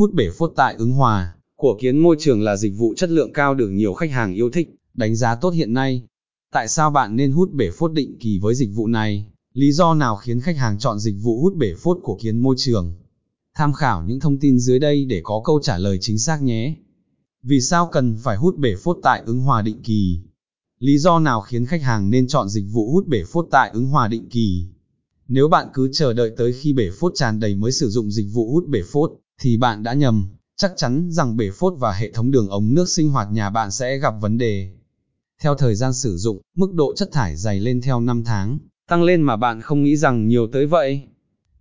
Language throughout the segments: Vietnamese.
Hút bể phốt tại ứng hòa, của kiến môi trường là dịch vụ chất lượng cao được nhiều khách hàng yêu thích, đánh giá tốt hiện nay. Tại sao bạn nên hút bể phốt định kỳ với dịch vụ này? Lý do nào khiến khách hàng chọn dịch vụ hút bể phốt của kiến môi trường? Tham khảo những thông tin dưới đây để có câu trả lời chính xác nhé. Vì sao cần phải hút bể phốt tại ứng hòa định kỳ? Lý do nào khiến khách hàng nên chọn dịch vụ hút bể phốt tại ứng hòa định kỳ? Nếu bạn cứ chờ đợi tới khi bể phốt tràn đầy mới sử dụng dịch vụ hút bể phốt, thì bạn đã nhầm, chắc chắn rằng bể phốt và hệ thống đường ống nước sinh hoạt nhà bạn sẽ gặp vấn đề. Theo thời gian sử dụng, mức độ chất thải dày lên theo năm tháng, tăng lên mà bạn không nghĩ rằng nhiều tới vậy.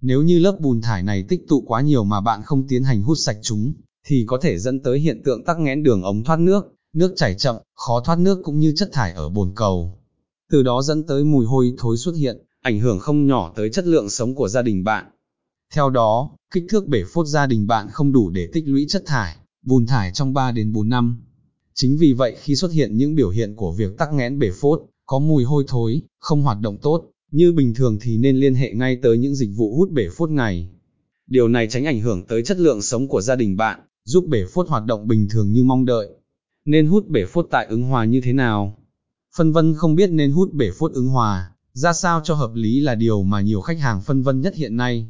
Nếu như lớp bùn thải này tích tụ quá nhiều mà bạn không tiến hành hút sạch chúng, thì có thể dẫn tới hiện tượng tắc nghẽn đường ống thoát nước, nước chảy chậm, khó thoát nước cũng như chất thải ở bồn cầu. Từ đó dẫn tới mùi hôi thối xuất hiện, ảnh hưởng không nhỏ tới chất lượng sống của gia đình bạn. Theo đó, kích thước bể phốt gia đình bạn không đủ để tích lũy chất thải, bùn thải trong 3 đến 4 năm. Chính vì vậy khi xuất hiện những biểu hiện của việc tắc nghẽn bể phốt, có mùi hôi thối, không hoạt động tốt, như bình thường thì nên liên hệ ngay tới những dịch vụ hút bể phốt này. Điều này tránh ảnh hưởng tới chất lượng sống của gia đình bạn, giúp bể phốt hoạt động bình thường như mong đợi. Nên hút bể phốt tại ứng hòa như thế nào? Phân vân không biết nên hút bể phốt ứng hòa, ra sao cho hợp lý là điều mà nhiều khách hàng phân vân nhất hiện nay.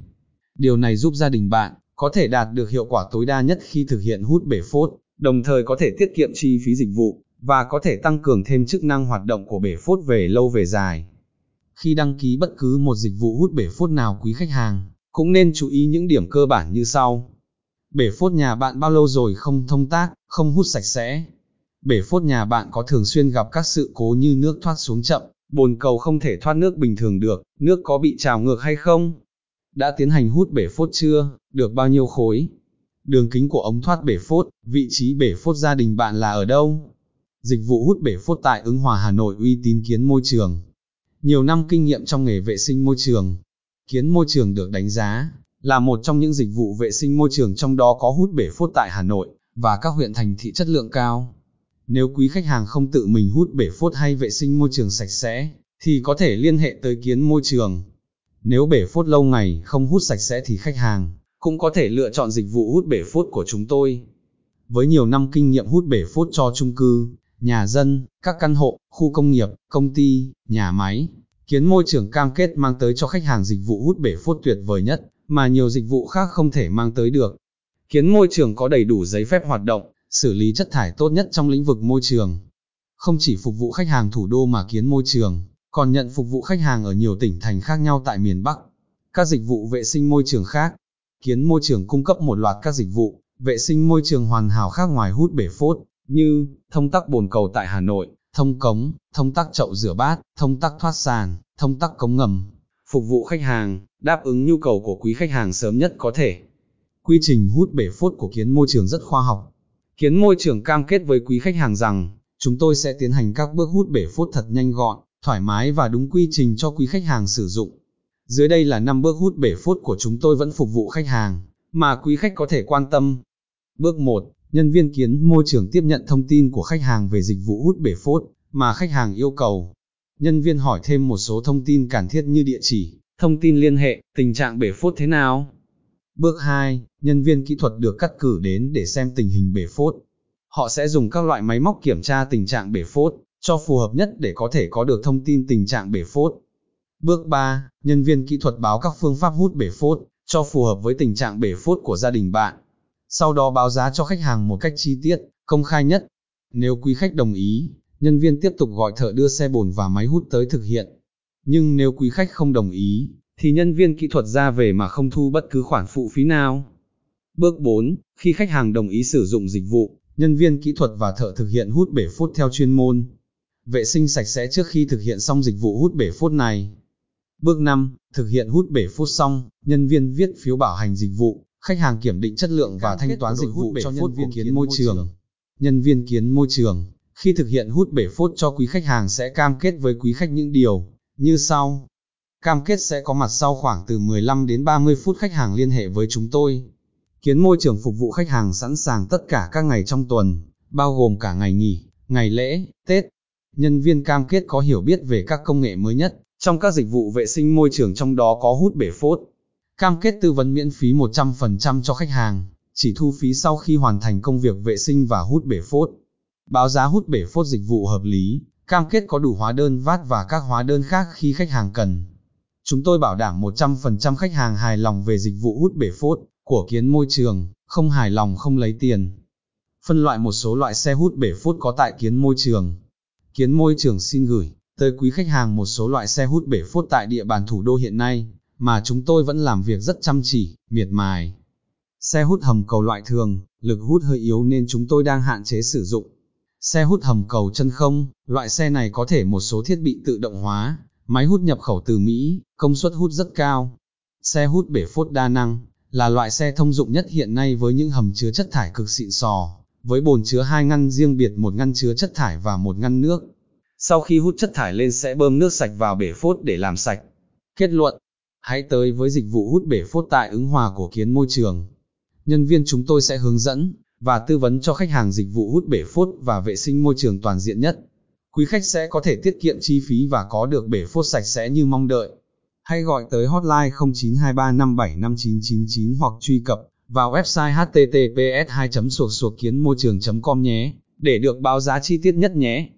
Điều này giúp gia đình bạn có thể đạt được hiệu quả tối đa nhất khi thực hiện hút bể phốt, đồng thời có thể tiết kiệm chi phí dịch vụ, và có thể tăng cường thêm chức năng hoạt động của bể phốt về lâu về dài. Khi đăng ký bất cứ một dịch vụ hút bể phốt nào quý khách hàng, cũng nên chú ý những điểm cơ bản như sau. Bể phốt nhà bạn bao lâu rồi không thông tác, không hút sạch sẽ. Bể phốt nhà bạn có thường xuyên gặp các sự cố như nước thoát xuống chậm, bồn cầu không thể thoát nước bình thường được, nước có bị trào ngược hay không? Đã tiến hành hút bể phốt chưa, được bao nhiêu khối? Đường kính của ống thoát bể phốt, vị trí bể phốt gia đình bạn là ở đâu? Dịch vụ hút bể phốt tại ứng hòa Hà Nội uy tín kiến môi trường. Nhiều năm kinh nghiệm trong nghề vệ sinh môi trường. Kiến môi trường được đánh giá là một trong những dịch vụ vệ sinh môi trường trong đó có hút bể phốt tại Hà Nội và các huyện thành thị chất lượng cao. Nếu quý khách hàng không tự mình hút bể phốt hay vệ sinh môi trường sạch sẽ, thì có thể liên hệ tới kiến môi trường. Nếu bể phốt lâu ngày không hút sạch sẽ thì khách hàng cũng có thể lựa chọn dịch vụ hút bể phốt của chúng tôi. Với nhiều năm kinh nghiệm hút bể phốt cho chung cư, nhà dân, các căn hộ, khu công nghiệp, công ty, nhà máy, kiến môi trường cam kết mang tới cho khách hàng dịch vụ hút bể phốt tuyệt vời nhất, mà nhiều dịch vụ khác không thể mang tới được. Kiến môi trường có đầy đủ giấy phép hoạt động, xử lý chất thải tốt nhất trong lĩnh vực môi trường. Không chỉ phục vụ khách hàng thủ đô mà kiến môi trường, còn nhận phục vụ khách hàng ở nhiều tỉnh thành khác nhau tại miền Bắc. Các dịch vụ vệ sinh môi trường khác. Kiến môi trường cung cấp một loạt các dịch vụ, vệ sinh môi trường hoàn hảo khác ngoài hút bể phốt, như thông tắc bồn cầu tại Hà Nội, thông cống, thông tắc chậu rửa bát, thông tắc thoát sàn, thông tắc cống ngầm, phục vụ khách hàng, đáp ứng nhu cầu của quý khách hàng sớm nhất có thể. Quy trình hút bể phốt của kiến môi trường rất khoa học, Kiến môi trường cam kết với quý khách hàng rằng, chúng tôi sẽ tiến hành các bước hút bể phốt thật nhanh gọn, thoải mái và đúng quy trình cho quý khách hàng sử dụng. Dưới đây là 5 bước hút bể phốt của chúng tôi vẫn phục vụ khách hàng, mà quý khách có thể quan tâm. Bước 1. Nhân viên kiến môi trường tiếp nhận thông tin của khách hàng về dịch vụ hút bể phốt, mà khách hàng yêu cầu. Nhân viên hỏi thêm một số thông tin cần thiết như địa chỉ, thông tin liên hệ, tình trạng bể phốt thế nào, Bước 2, nhân viên kỹ thuật được cắt cử đến để xem tình hình bể phốt. Họ sẽ dùng các loại máy móc kiểm tra tình trạng bể phốt, cho phù hợp nhất để có thể có được thông tin tình trạng bể phốt. Bước 3, nhân viên kỹ thuật báo các phương pháp hút bể phốt, cho phù hợp với tình trạng bể phốt của gia đình bạn. Sau đó báo giá cho khách hàng một cách chi tiết, công khai nhất. Nếu quý khách đồng ý, nhân viên tiếp tục gọi thợ đưa xe bồn và máy hút tới thực hiện. Nhưng nếu quý khách không đồng ý, thì nhân viên kỹ thuật ra về mà không thu bất cứ khoản phụ phí nào. Bước 4. Khi khách hàng đồng ý sử dụng dịch vụ, nhân viên kỹ thuật và thợ thực hiện hút bể phốt theo chuyên môn. Vệ sinh sạch sẽ trước khi thực hiện xong dịch vụ hút bể phốt này. Bước 5. Thực hiện hút bể phốt xong, nhân viên viết phiếu bảo hành dịch vụ, khách hàng kiểm định chất lượng và thanh toán dịch vụ cho nhân viên kiến môi trường. Nhân viên kiến môi trường, khi thực hiện hút bể phốt cho quý khách hàng sẽ cam kết với quý khách những điều như sau. Cam kết sẽ có mặt sau khoảng từ 15 đến 30 phút khách hàng liên hệ với chúng tôi. Kiến môi trường phục vụ khách hàng sẵn sàng tất cả các ngày trong tuần, bao gồm cả ngày nghỉ, ngày lễ, Tết. Nhân viên cam kết có hiểu biết về các công nghệ mới nhất, trong các dịch vụ vệ sinh môi trường trong đó có hút bể phốt. Cam kết tư vấn miễn phí 100% cho khách hàng, chỉ thu phí sau khi hoàn thành công việc vệ sinh và hút bể phốt. Báo giá hút bể phốt dịch vụ hợp lý, cam kết có đủ hóa đơn VAT và các hóa đơn khác khi khách hàng cần. Chúng tôi bảo đảm 100% khách hàng hài lòng về dịch vụ hút bể phốt của kiến môi trường, không hài lòng không lấy tiền. Phân loại một số loại xe hút bể phốt có tại kiến môi trường. Kiến môi trường xin gửi tới quý khách hàng một số loại xe hút bể phốt tại địa bàn thủ đô hiện nay, mà chúng tôi vẫn làm việc rất chăm chỉ, miệt mài. Xe hút hầm cầu loại thường, lực hút hơi yếu nên chúng tôi đang hạn chế sử dụng. Xe hút hầm cầu chân không, loại xe này có thể một số thiết bị tự động hóa, máy hút nhập khẩu từ Mỹ, công suất hút rất cao. Xe hút bể phốt đa năng, là loại xe thông dụng nhất hiện nay với những hầm chứa chất thải cực xịn sò, với bồn chứa hai ngăn riêng biệt một ngăn chứa chất thải và một ngăn nước. Sau khi hút chất thải lên sẽ bơm nước sạch vào bể phốt để làm sạch. Kết luận, hãy tới với dịch vụ hút bể phốt tại ứng hòa của kiến môi trường. Nhân viên chúng tôi sẽ hướng dẫn và tư vấn cho khách hàng dịch vụ hút bể phốt và vệ sinh môi trường toàn diện nhất. Quý khách sẽ có thể tiết kiệm chi phí và có được bể phốt sạch sẽ như mong đợi. Hãy gọi tới hotline 0923575999 hoặc truy cập vào website https 2 suộc suộc kiến môi trường com nhé, để được báo giá chi tiết nhất nhé.